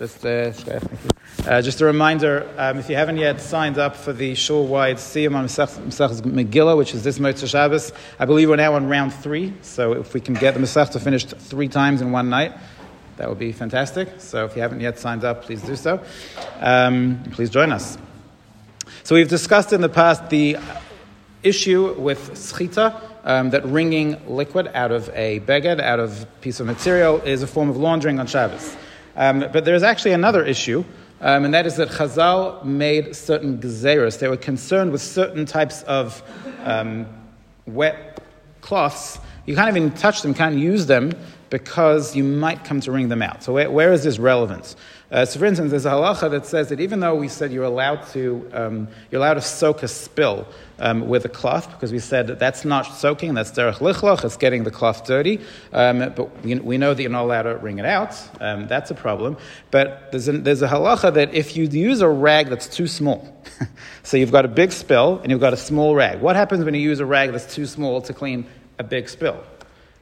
Just, uh, uh, just a reminder, um, if you haven't yet signed up for the shul-wide Siyum on Megillah, which is this Motzei Shabbos, I believe we're now on round three. So if we can get the Masechta finished three times in one night, that would be fantastic. So if you haven't yet signed up, please do so. Um, please join us. So we've discussed in the past the issue with schita, um, that wringing liquid out of a beged, out of a piece of material, is a form of laundering on Shabbos. Um, but there's actually another issue, um, and that is that Chazal made certain gezeros. They were concerned with certain types of um, wet cloths. You can't even touch them, can't use them, because you might come to wring them out. So where, where is this relevance? Uh, so, for instance, there's a halacha that says that even though we said you're allowed to, um, you're allowed to soak a spill um, with a cloth, because we said that that's not soaking, that's derech lichloch, it's getting the cloth dirty, um, but we, we, know that you're not allowed to wring it out. Um, that's a problem. But there's a, there's a halacha that if you use a rag that's too small, so you've got a big spill and you've got a small rag, what happens when you use a rag that's too small to clean a big spill?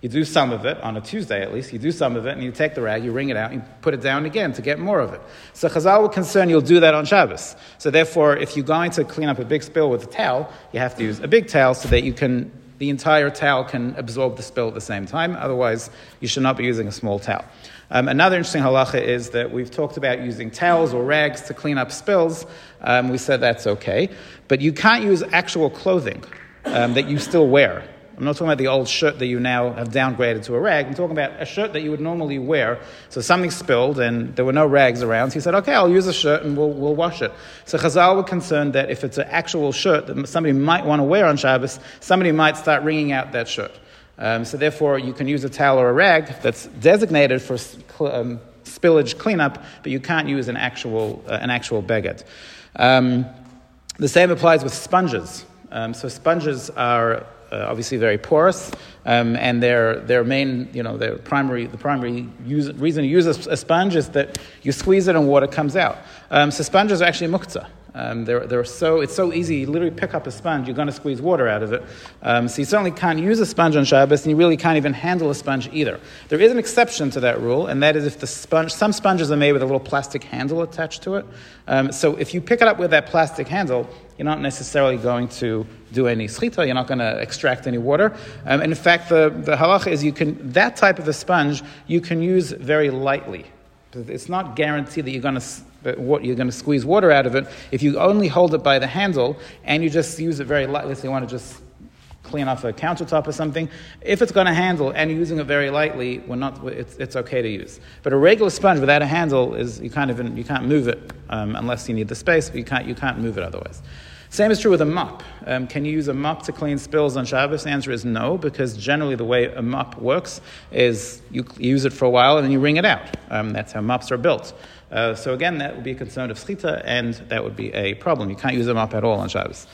You do some of it, on a Tuesday at least, you do some of it, and you take the rag, you wring it out, and you put it down again to get more of it. So Chazal will concern you'll do that on Shabbos. So therefore, if you're going to clean up a big spill with a towel, you have to use a big towel so that you can, the entire towel can absorb the spill at the same time. Otherwise, you should not be using a small towel. Um, another interesting halacha is that we've talked about using towels or rags to clean up spills. Um, we said that's okay. But you can't use actual clothing um, that you still wear. I'm not talking about the old shirt that you now have downgraded to a rag. I'm talking about a shirt that you would normally wear. So something spilled and there were no rags around. So he said, okay, I'll use a shirt and we'll, we'll wash it. So Chazal were concerned that if it's an actual shirt that somebody might want to wear on Shabbos, somebody might start wringing out that shirt. Um, so therefore, you can use a towel or a rag that's designated for um, spillage cleanup, but you can't use an actual, uh, an actual beged. Um, the same applies with sponges. Um, so sponges are uh, obviously very porous, um, and their their main, you know, their primary the primary use, reason to use a, a, sponge is that you squeeze it and water comes out. Um, so sponges are actually muktzah. Um, they're, they're so, it's so easy. You literally pick up a sponge, you're going to squeeze water out of it. Um, so you certainly can't use a sponge on Shabbos, and you really can't even handle a sponge either. There is an exception to that rule, and that is if the sponge, some sponges are made with a little plastic handle attached to it. Um, so if you pick it up with that plastic handle, you're not necessarily going to do any schita, you're not going to extract any water. Um, in fact, the, the halacha is you can, that type of a sponge, you can use very lightly. It's not guaranteed that you're going to what you're going to squeeze water out of it. If you only hold it by the handle and you just use it very lightly, so you want to just clean off a countertop or something, if it's going to handle and you're using it very lightly, we're not, it's, it's okay to use. But a regular sponge without a handle is you can't even you can't move it um, unless you need the space, but you can't you can't move it otherwise. Same is true with a mop. Um, can you use a mop to clean spills on Shabbos? The answer is no, because generally the way a mop works is you use it for a while and then you wring it out. Um, that's how mops are built. Uh, so again, that would be a concern of schita, and that would be a problem. You can't use them up at all on Shabbos.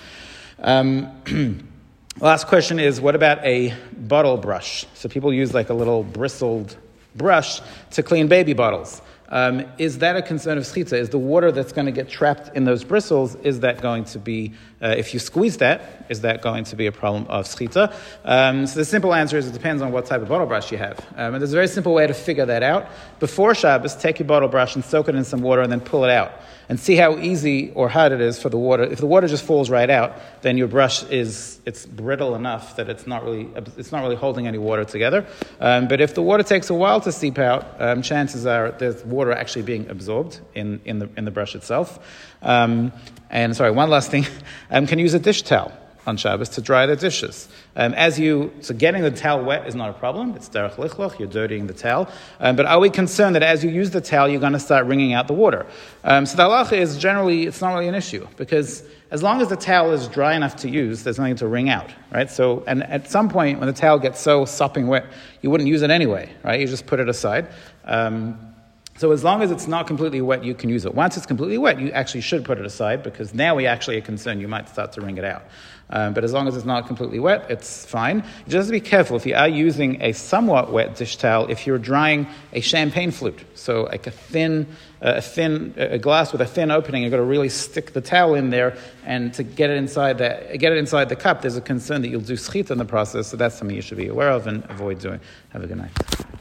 Um, last question is, what about a bottle brush? So people use like a little bristled brush to clean baby bottles. Um, is that a concern of schita? Is the water that's going to get trapped in those bristles, is that going to be, uh, if you squeeze that, is that going to be a problem of schita? Um, so the simple answer is it depends on what type of bottle brush you have. Um, and there's a very simple way to figure that out. Before Shabbos, take your bottle brush and soak it in some water and then pull it out and see how easy or hard it is for the water. If the water just falls right out, then your brush is it's brittle enough that it's not really it's not really holding any water together. Um, but if the water takes a while to seep out, um, chances are there's water actually being absorbed in, in the in the brush itself. Um, and sorry, one last thing, um, can use a dish towel on Shabbos to dry the dishes. Um, as you, so getting the towel wet is not a problem. It's derech lichloch, you're dirtying the towel. Um, but are we concerned that as you use the towel, you're going to start wringing out the water? Um, so the halacha is generally, it's not really an issue because as long as the towel is dry enough to use, there's nothing to wring out, right? So, and at some point when the towel gets so sopping wet, you wouldn't use it anyway, right? You just put it aside. Um, so as long as it's not completely wet, you can use it. Once it's completely wet, you actually should put it aside because now we actually are concerned you might start to wring it out. Um, but as long as it's not completely wet, it's fine. You just have to be careful if you are using a somewhat wet dish towel, if you're drying a champagne flute, so like a thin, uh, a thin, a glass with a thin opening, you've got to really stick the towel in there, and to get it inside that, get it inside the cup, there's a concern that you'll do schita in the process, so that's something you should be aware of and avoid doing. Have a good night.